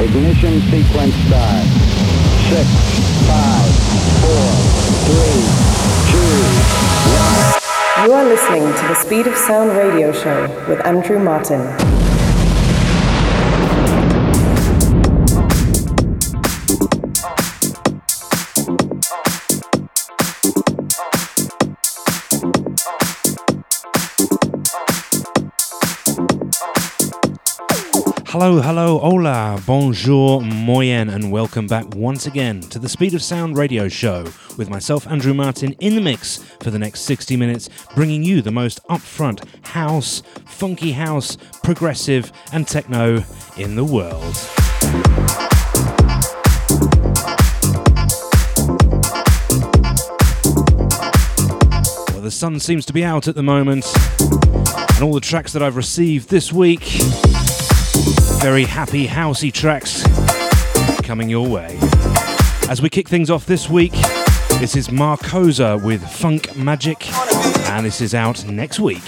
Ignition sequence start. Six, five, four, three, two, one. You are listening to the Speed of Sound radio show with Andrew Martin. Hello, hello, hola, bonjour, moyen, and welcome back once again to the Speed of Sound radio show with myself, Andrew Martin, in the mix for the next 60 minutes, bringing you the most upfront house, funky house, progressive, and techno in the world. Well, the sun seems to be out at the moment, and all the tracks that I've received this week very happy, housey tracks coming your way. As we kick things off this week, this is Marcosa with Funk Magic, and this is out next week.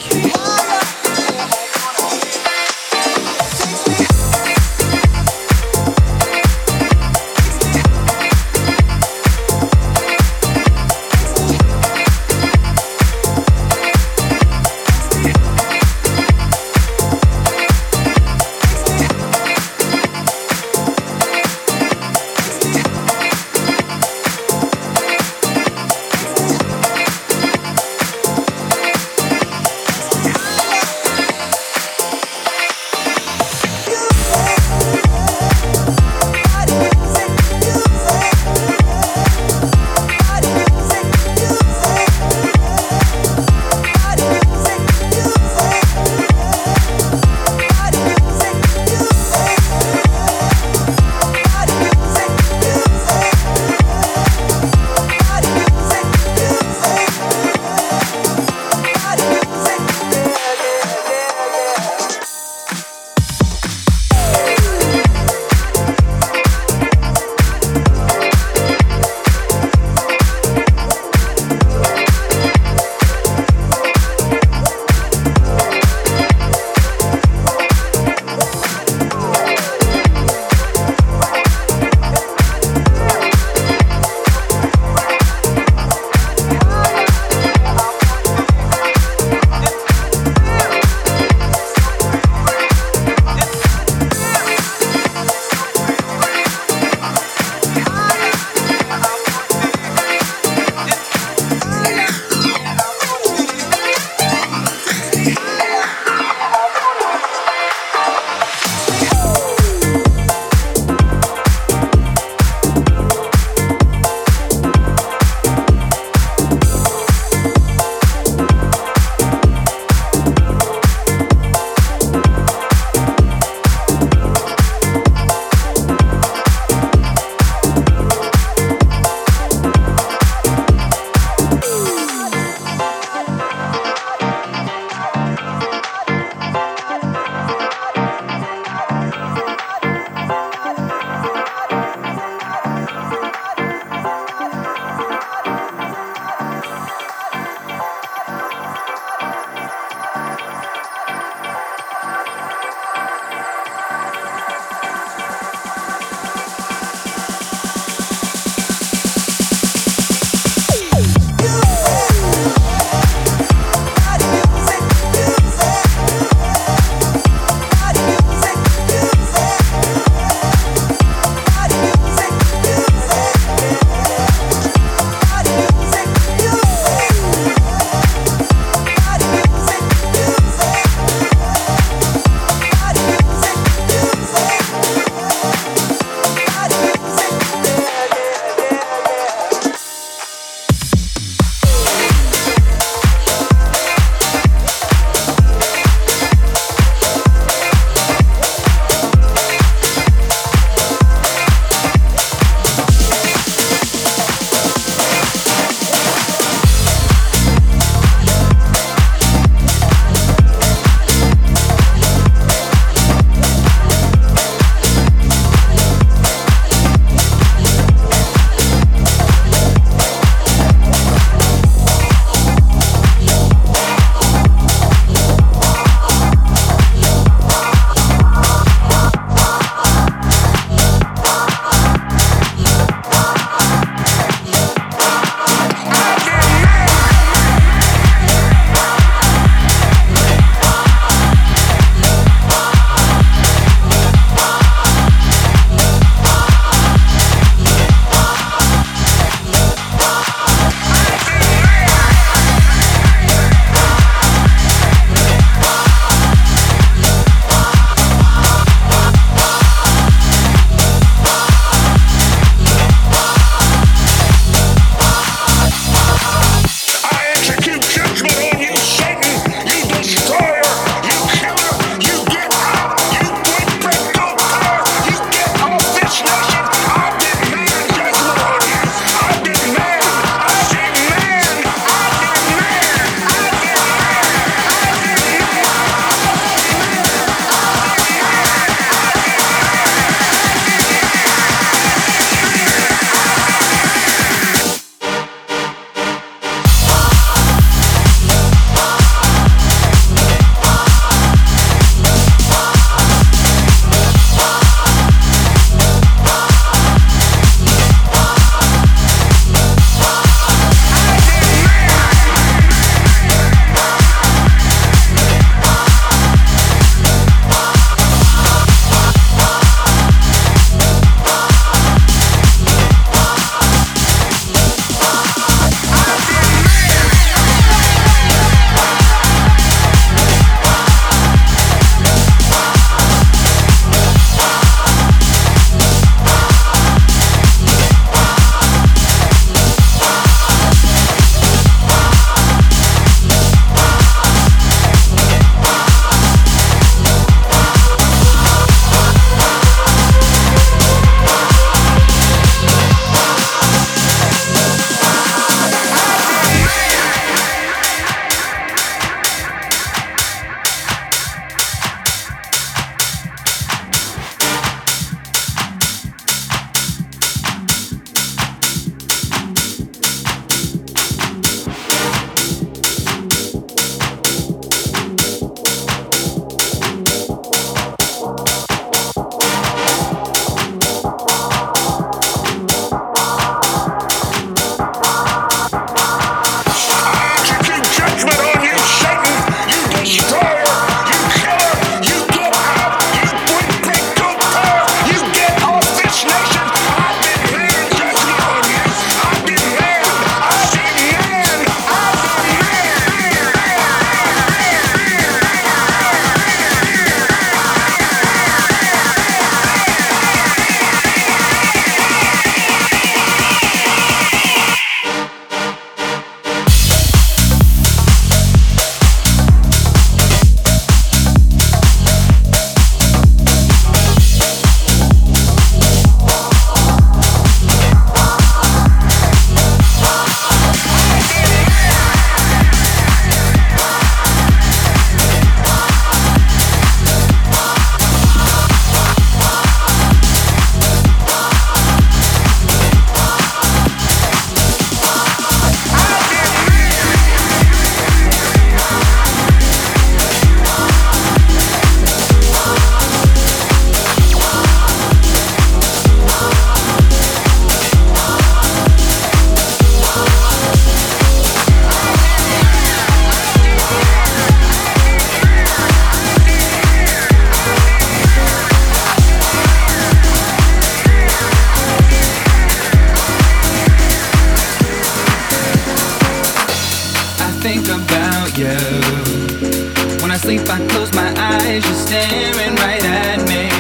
I sleep, I close my eyes. You're staring right at me.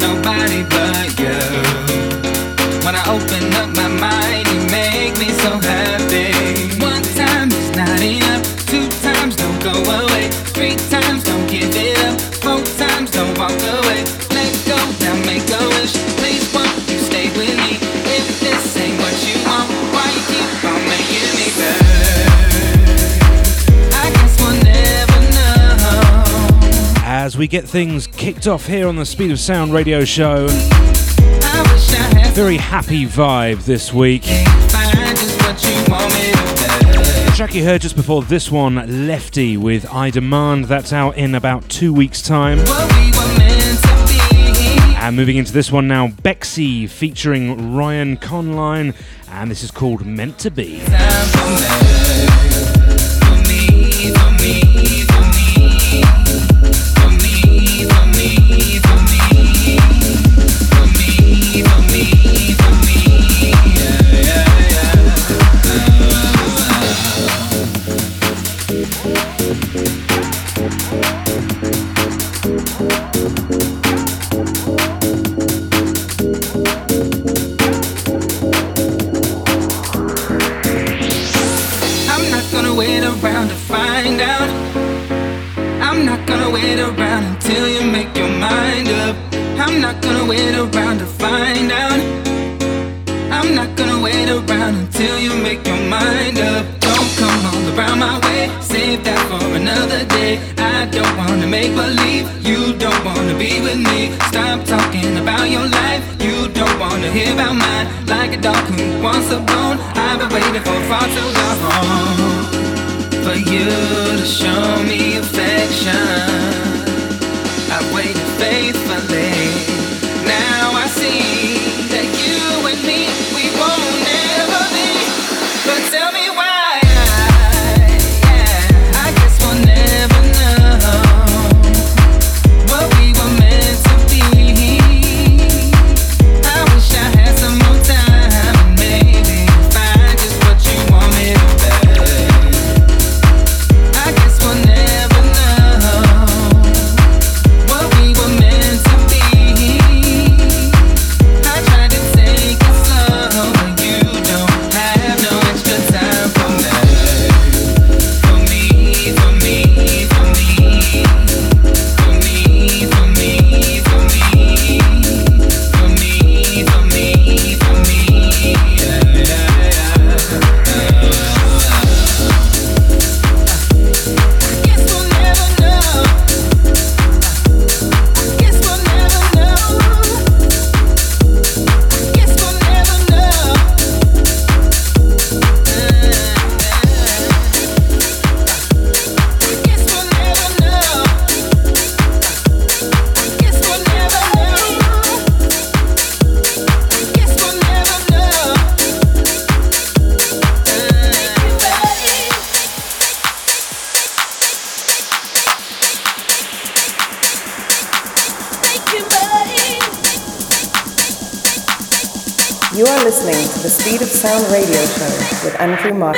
Nobody but you. When I open up my mind, you make me so happy. We get things kicked off here on the Speed of Sound radio show. Very happy vibe this week. The track you heard just before this one, Lefty with I Demand, that's out in about two weeks' time. And moving into this one now, Bexy featuring Ryan Conline, and this is called Meant to Be. hear about mine like a dog who wants a bone. I've been waiting for far too long for you to show me affection. I've waited faithfully.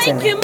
Thank you,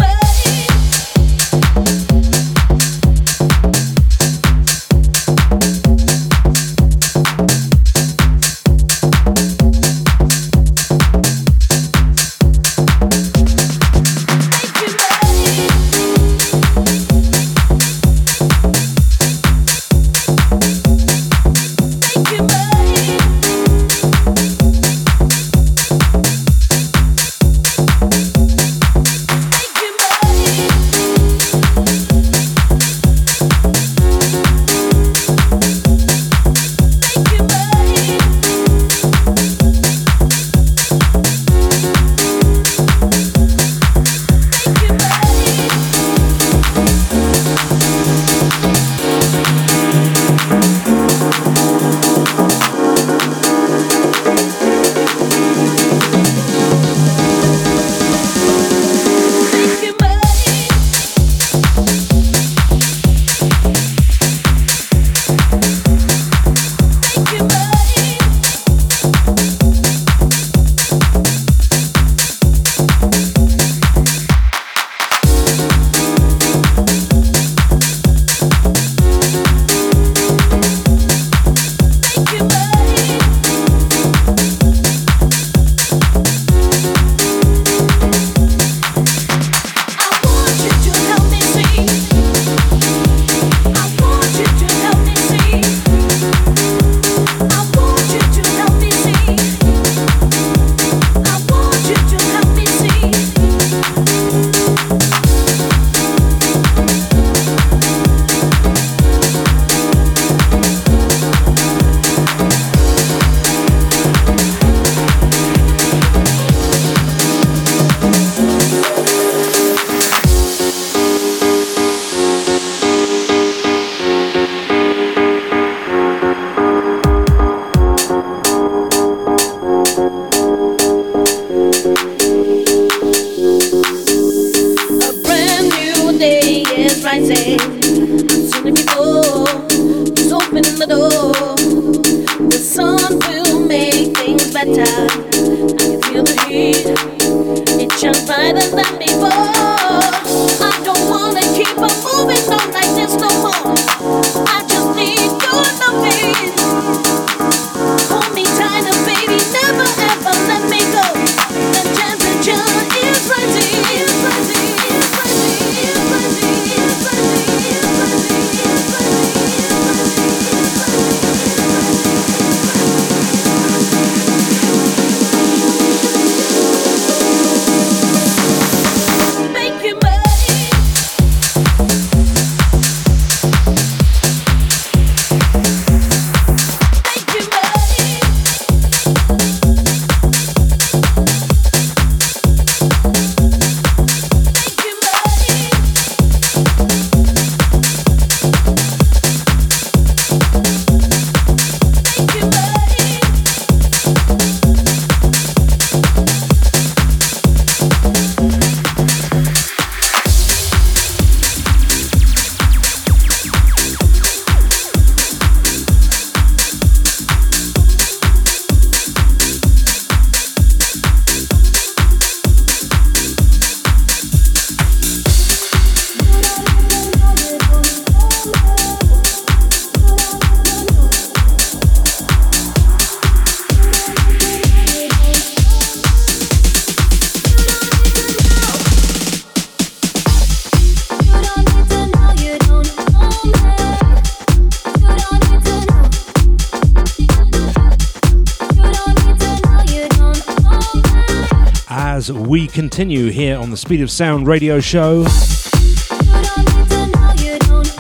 Martin. continue here on the Speed of Sound radio show with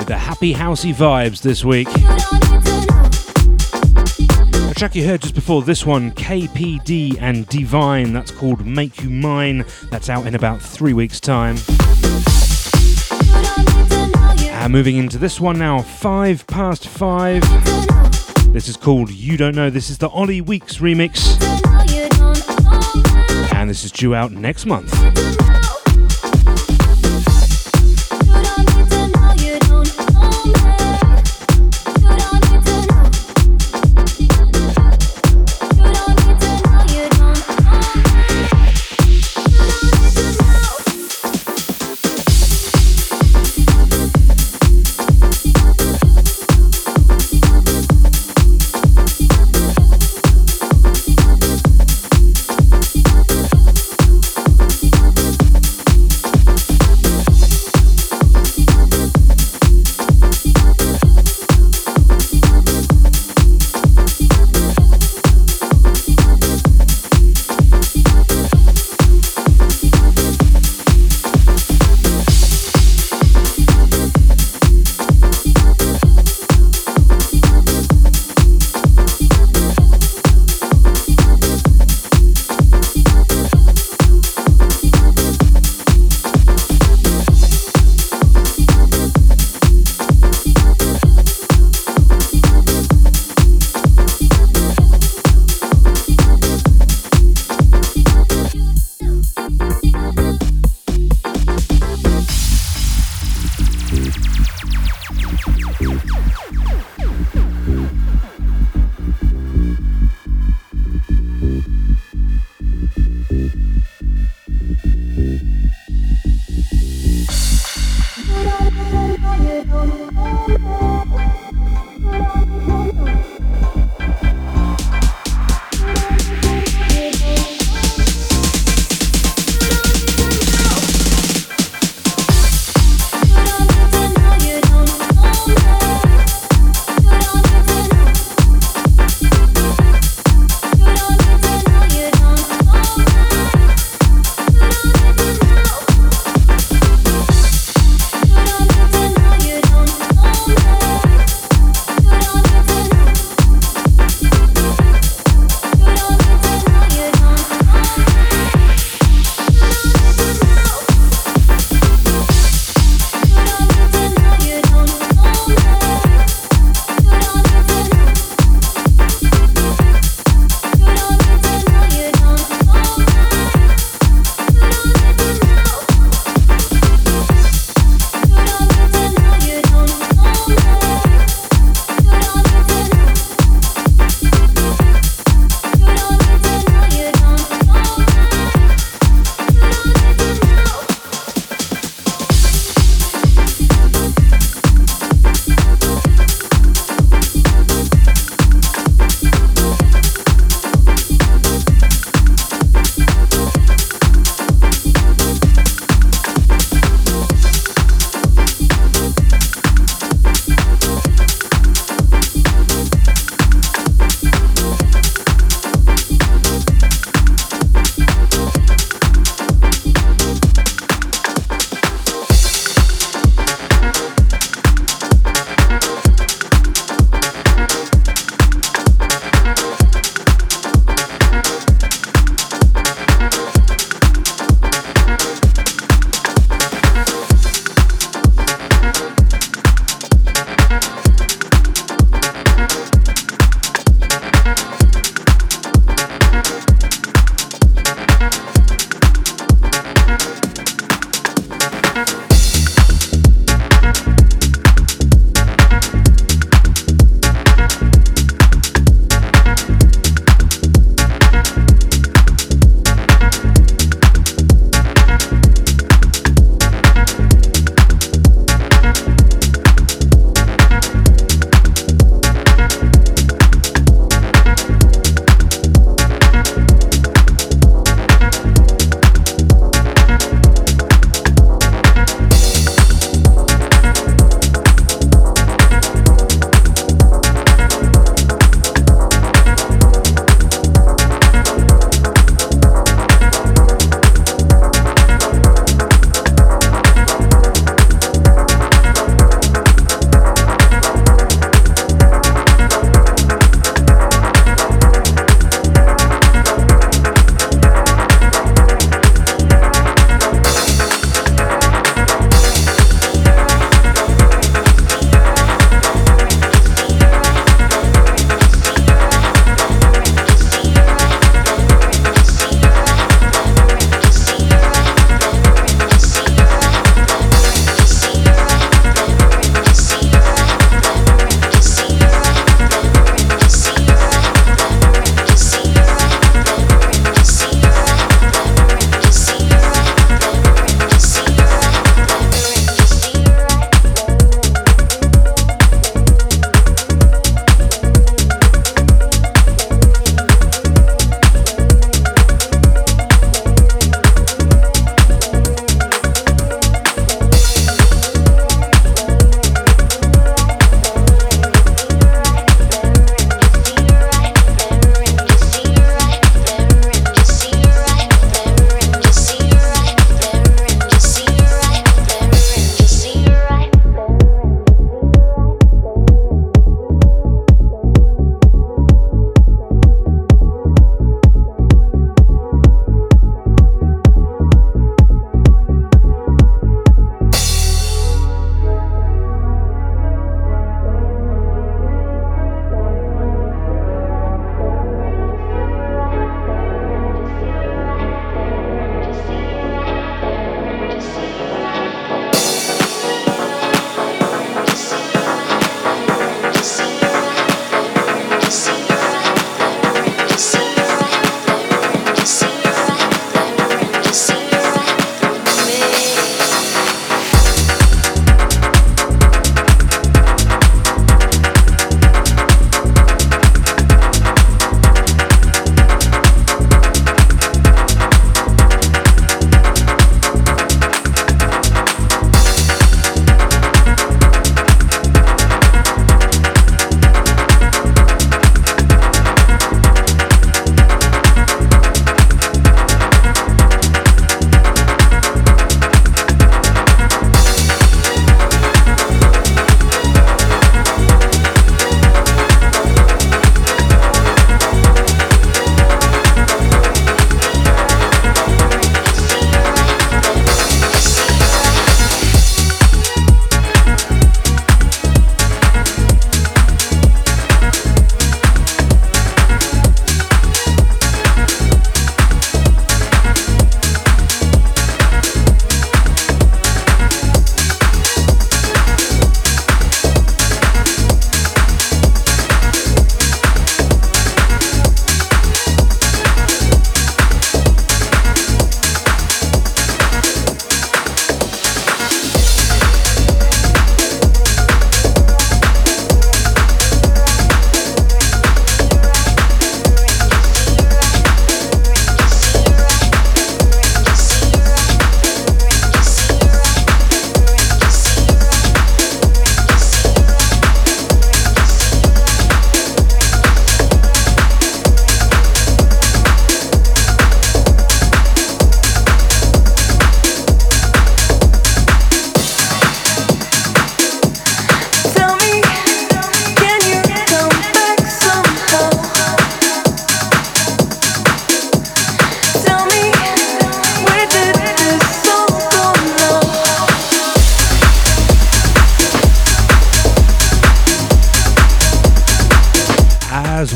the happy housey vibes this week. The track you heard just before this one, KPD and Divine, that's called Make You Mine. That's out in about three weeks' time. And moving into this one now, five past five. This is called You Don't Know. This is the Ollie Weeks remix and this is due out next month.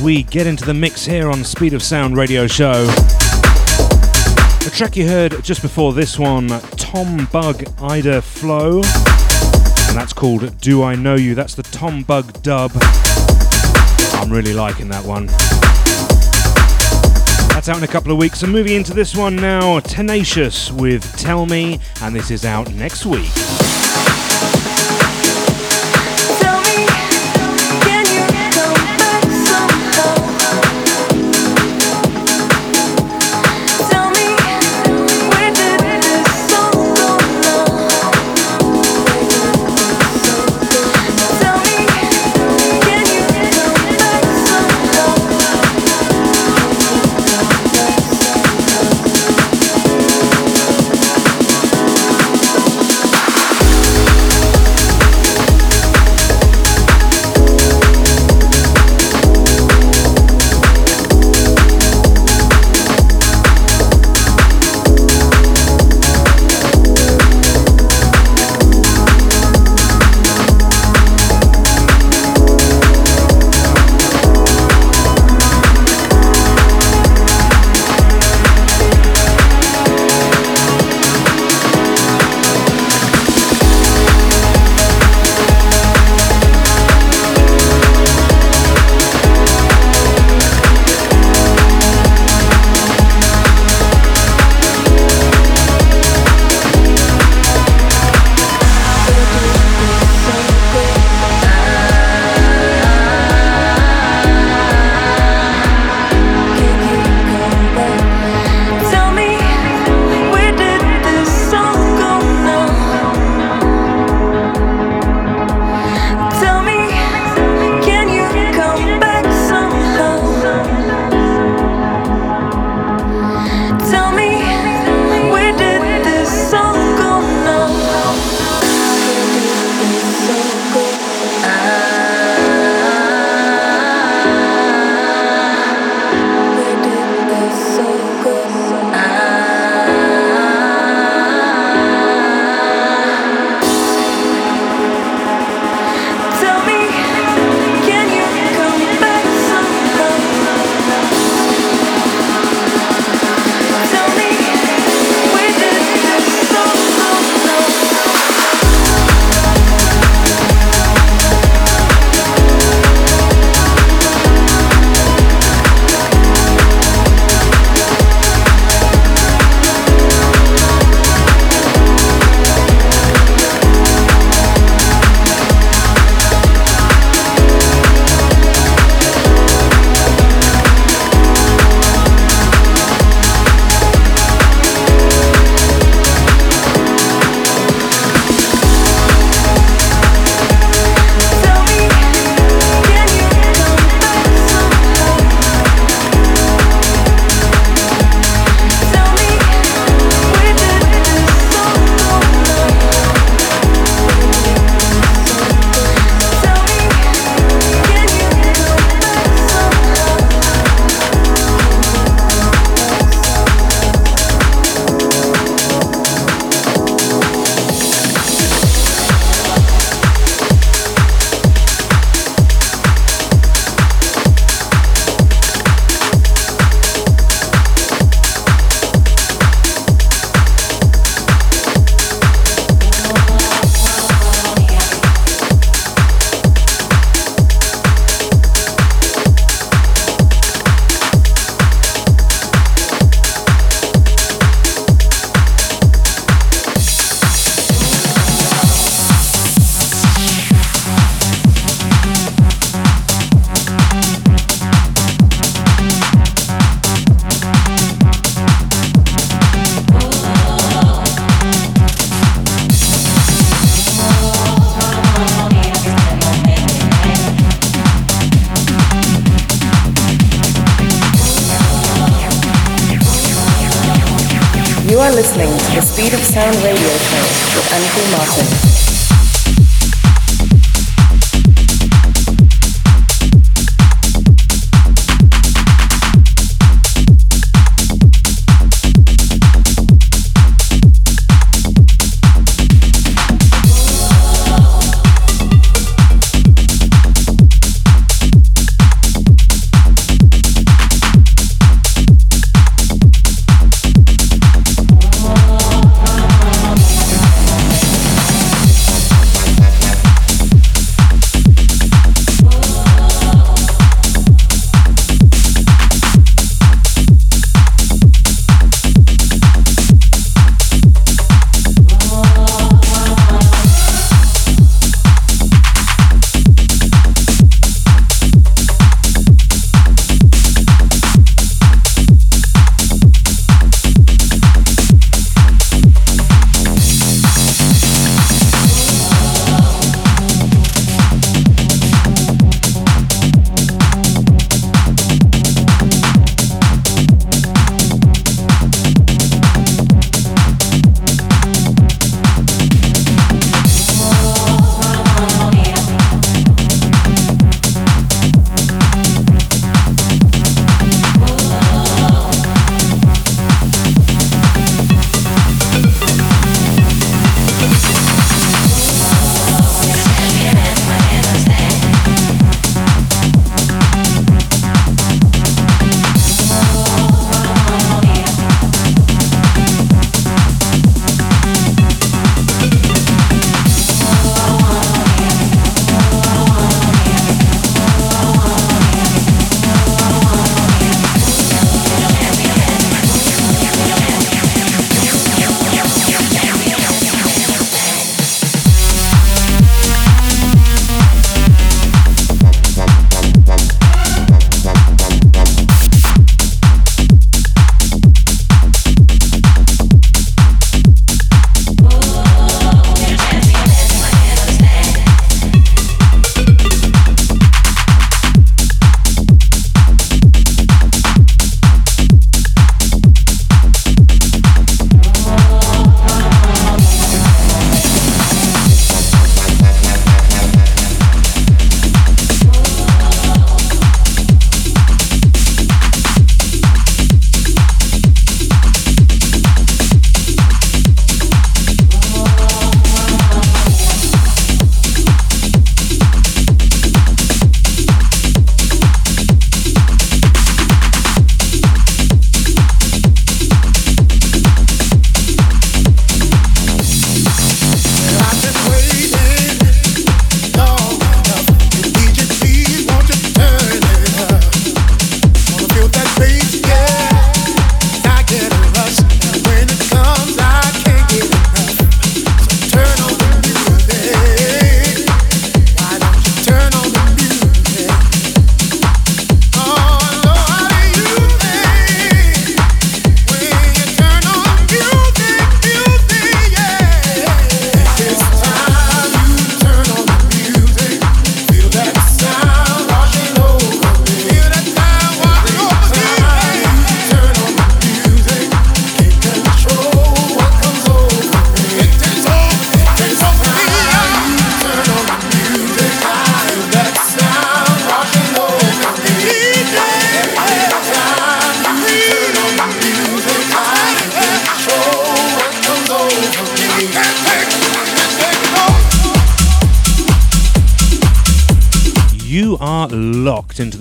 We get into the mix here on Speed of Sound radio show. The track you heard just before this one, Tom Bug Ida Flow, and that's called Do I Know You? That's the Tom Bug dub. I'm really liking that one. That's out in a couple of weeks. And moving into this one now, Tenacious with Tell Me, and this is out next week.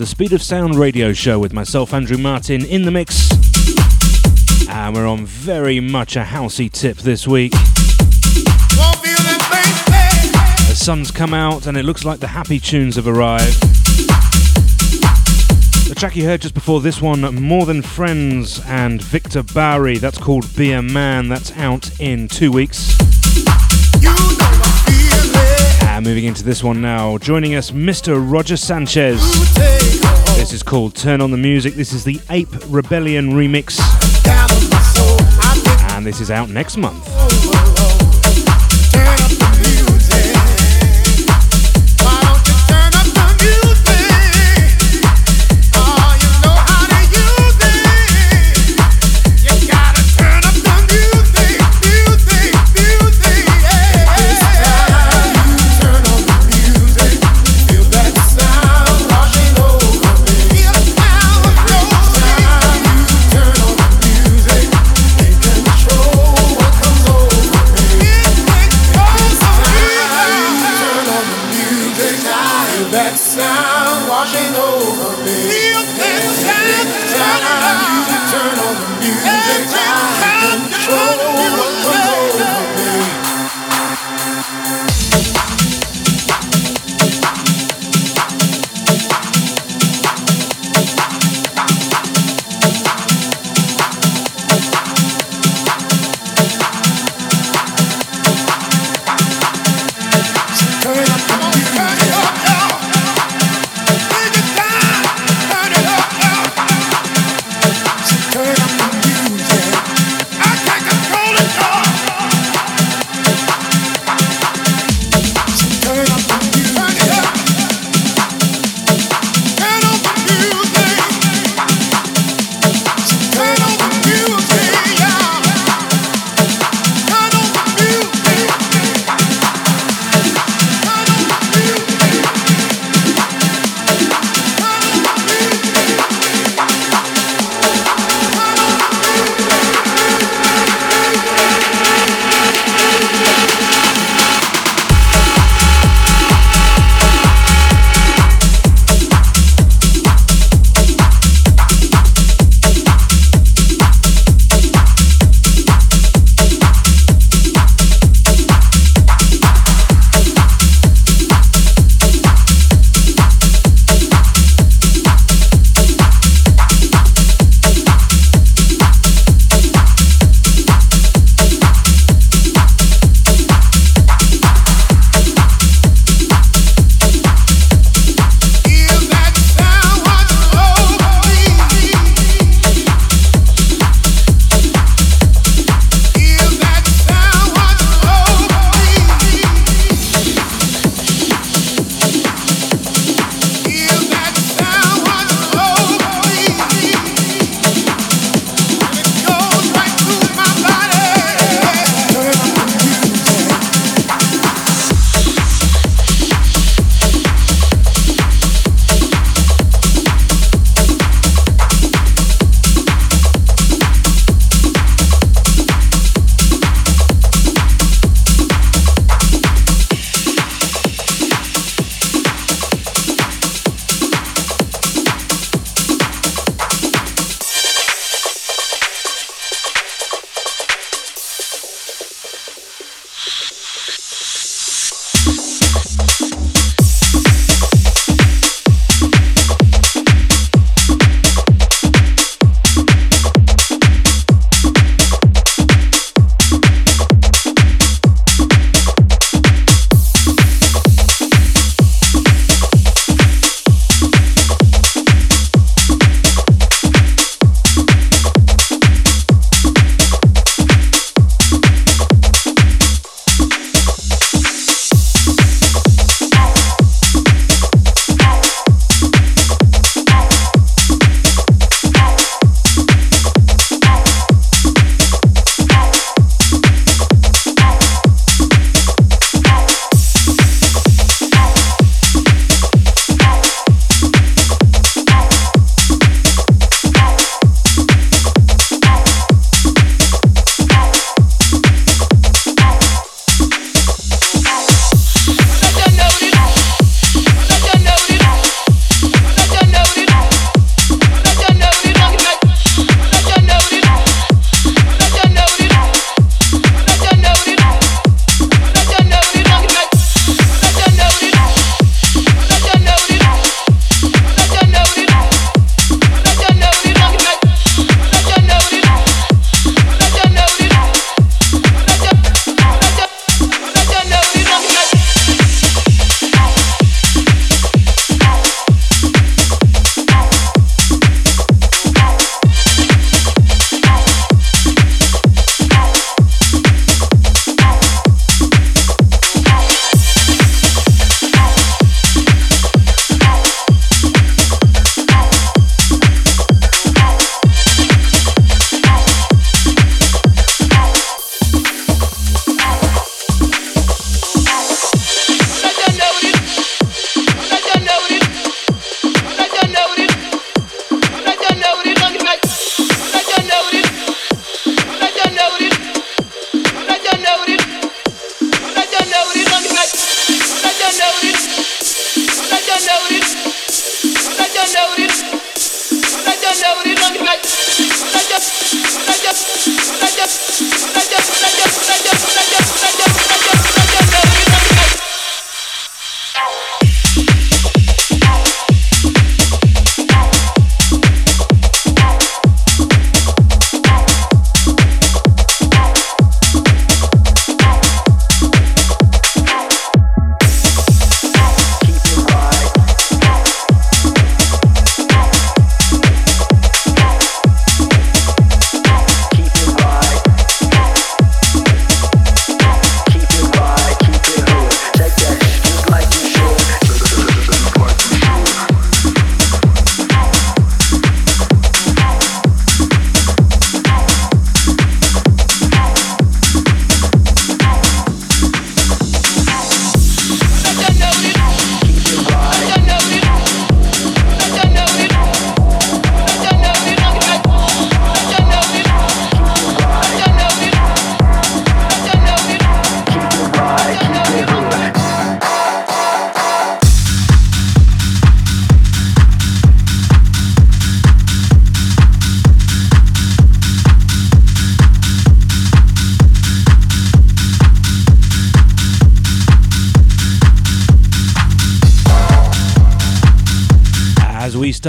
Speed of Sound radio show with myself, Andrew Martin, in the mix. And we're on very much a housey tip this week. The sun's come out and it looks like the happy tunes have arrived. The track you heard just before this one, More Than Friends and Victor Bowery, that's called Be a Man, that's out in two weeks. Moving into this one now, joining us, Mr. Roger Sanchez. This is called Turn on the Music. This is the Ape Rebellion remix. And this is out next month.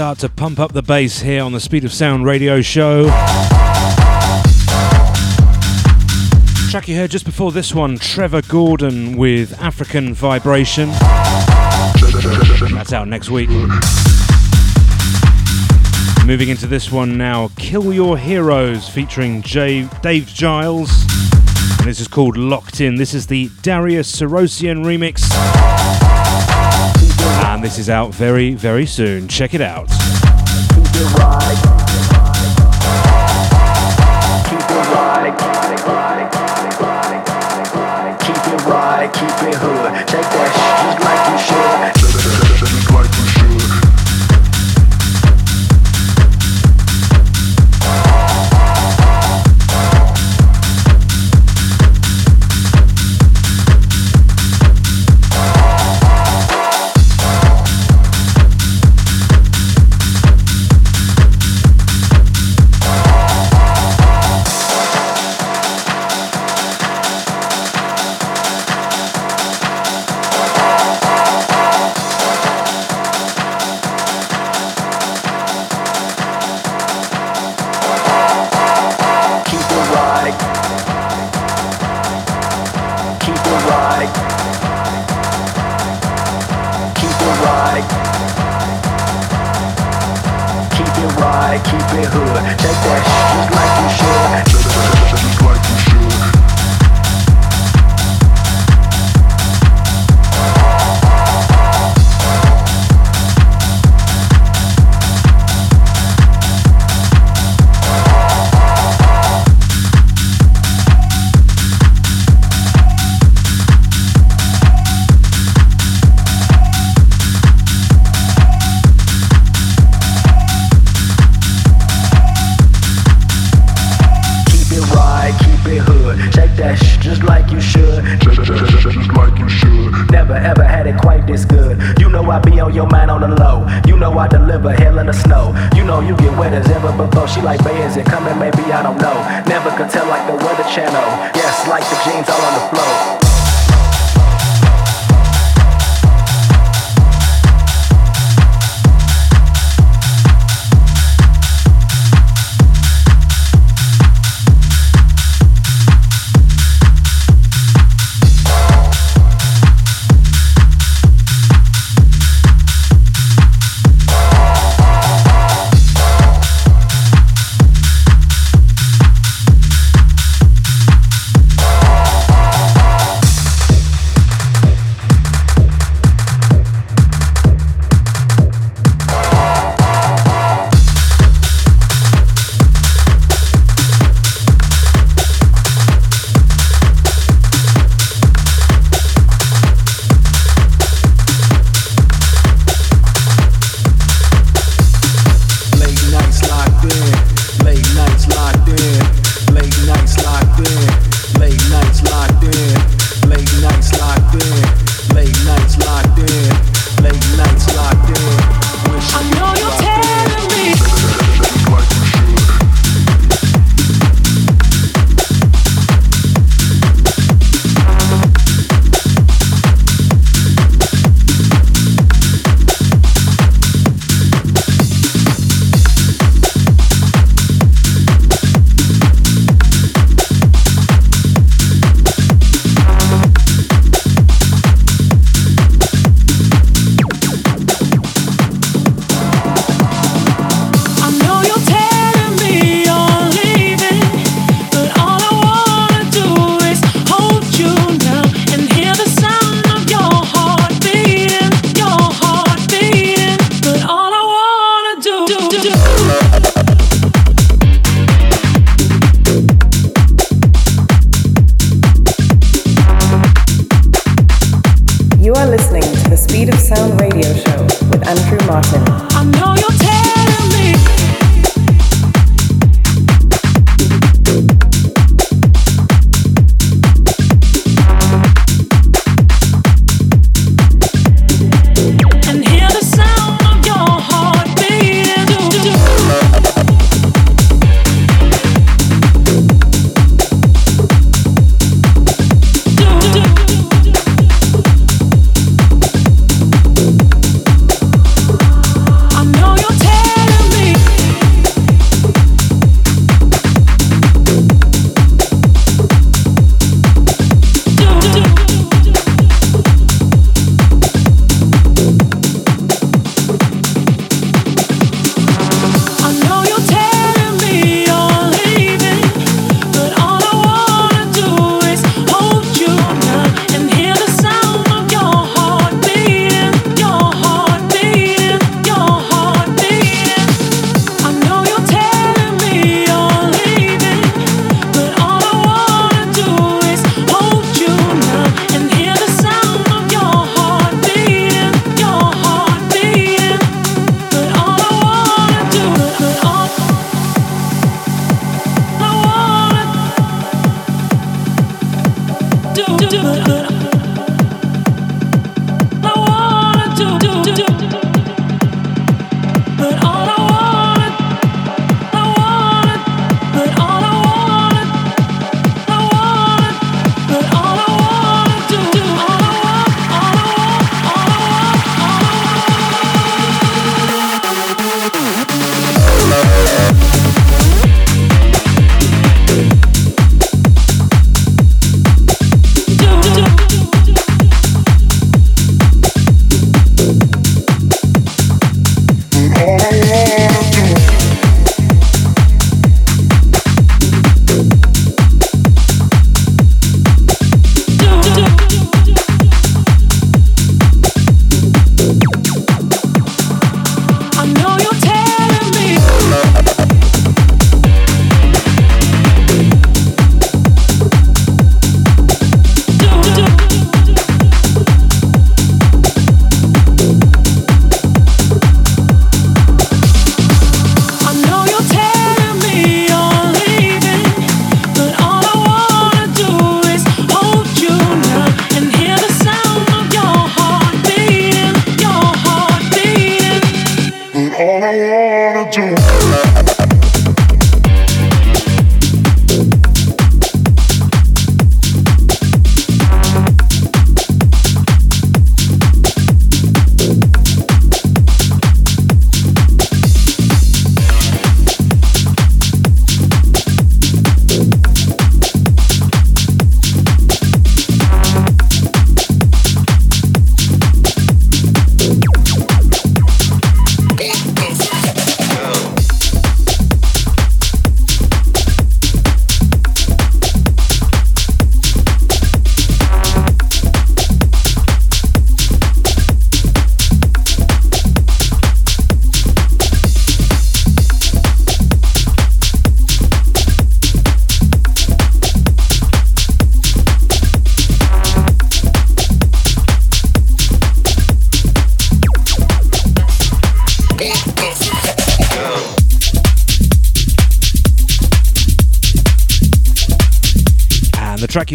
Start to pump up the bass here on the Speed of Sound radio show. Track you heard just before this one, Trevor Gordon with African Vibration. That's out next week. Moving into this one now, Kill Your Heroes featuring Jay, Dave Giles. And this is called Locked In. This is the Darius Syrossian remix. And this is out very, very soon. Check it out. Keep it riding, keep it riding, keep it, keep it riding, keep me hood. Take that shit like you should. never ever had it quite this good. You know I be on your mind on the low. You know I deliver hell in the snow. You know you get wet as ever before. She like, babe, is it coming? Maybe I don't know. Never could tell like the weather channel. Yes, like the jeans all on the floor. do, do, do, do.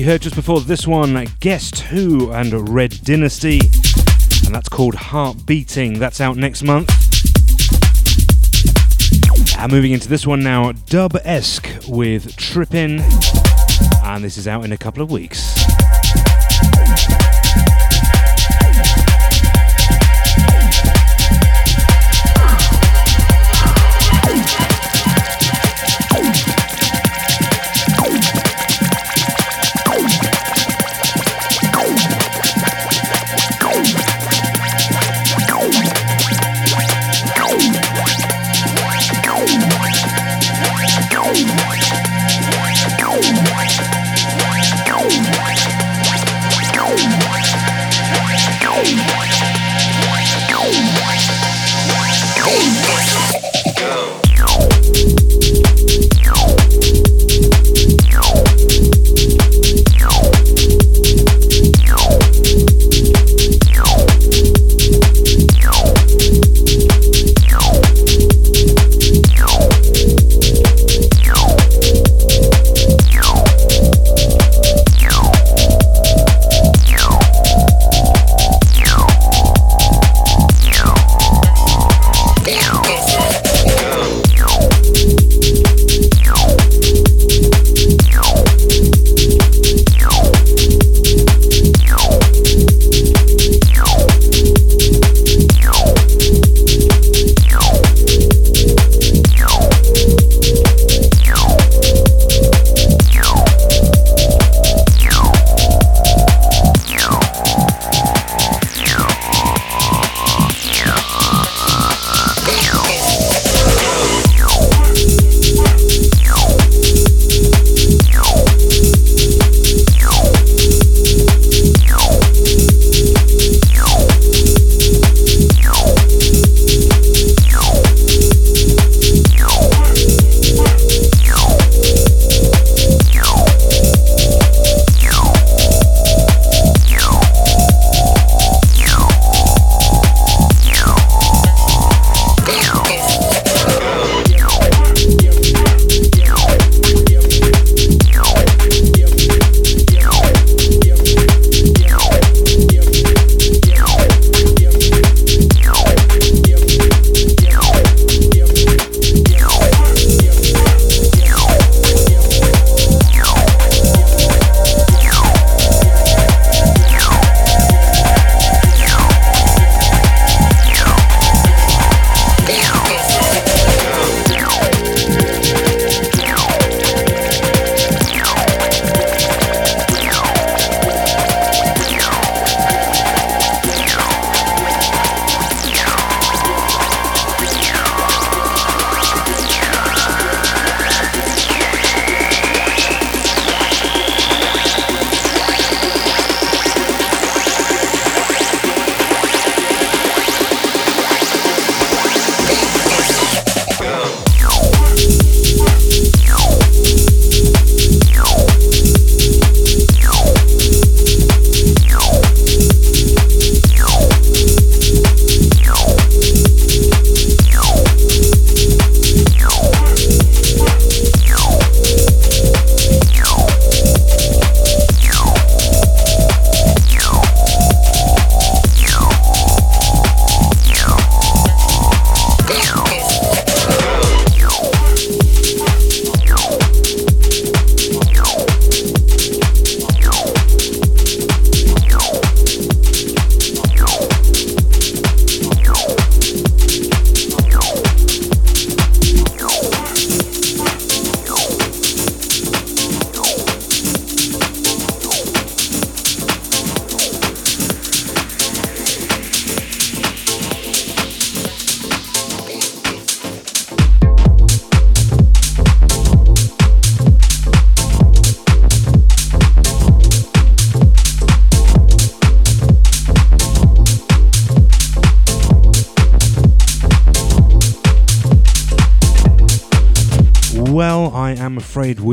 You heard just before this one, Guess Who and Red Dynasty, and that's called Heart Beating. That's out next month. And moving into this one now, Dub-esque with Trippin', and this is out in a couple of weeks.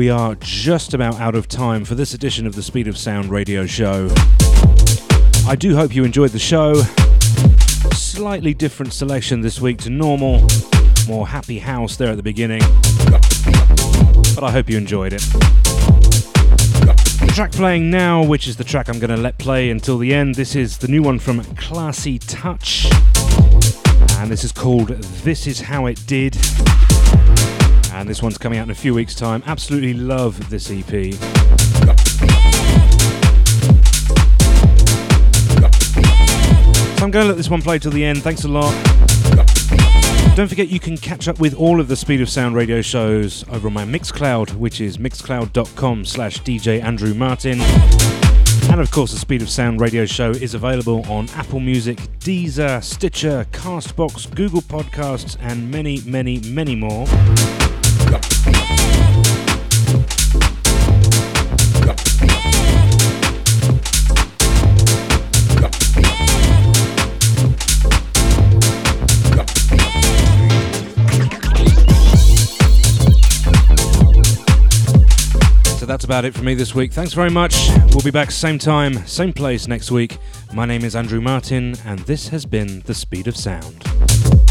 We are just about out of time for this edition of the Speed of Sound radio show. I do hope you enjoyed the show. Slightly different selection this week to normal, more happy house there at the beginning. But I hope you enjoyed it. The track playing now, which is the track I'm going to let play until the end. This is the new one from Classy Touch, and this is called This Is How It Did. And this one's coming out in a few weeks' time. Absolutely love this EP. So I'm going to let this one play till the end. Thanks a lot. Don't forget you can catch up with all of the Speed of Sound radio shows over on my Mixcloud, which is mixcloud.com slash DJ Andrew Martin. And of course, the Speed of Sound radio show is available on Apple Music, Deezer, Stitcher, Castbox, Google Podcasts, and many, many, many more. That's about it for me this week. Thanks very much. We'll be back same time, same place next week. My name is Andrew Martin, and this has been The Speed of Sound.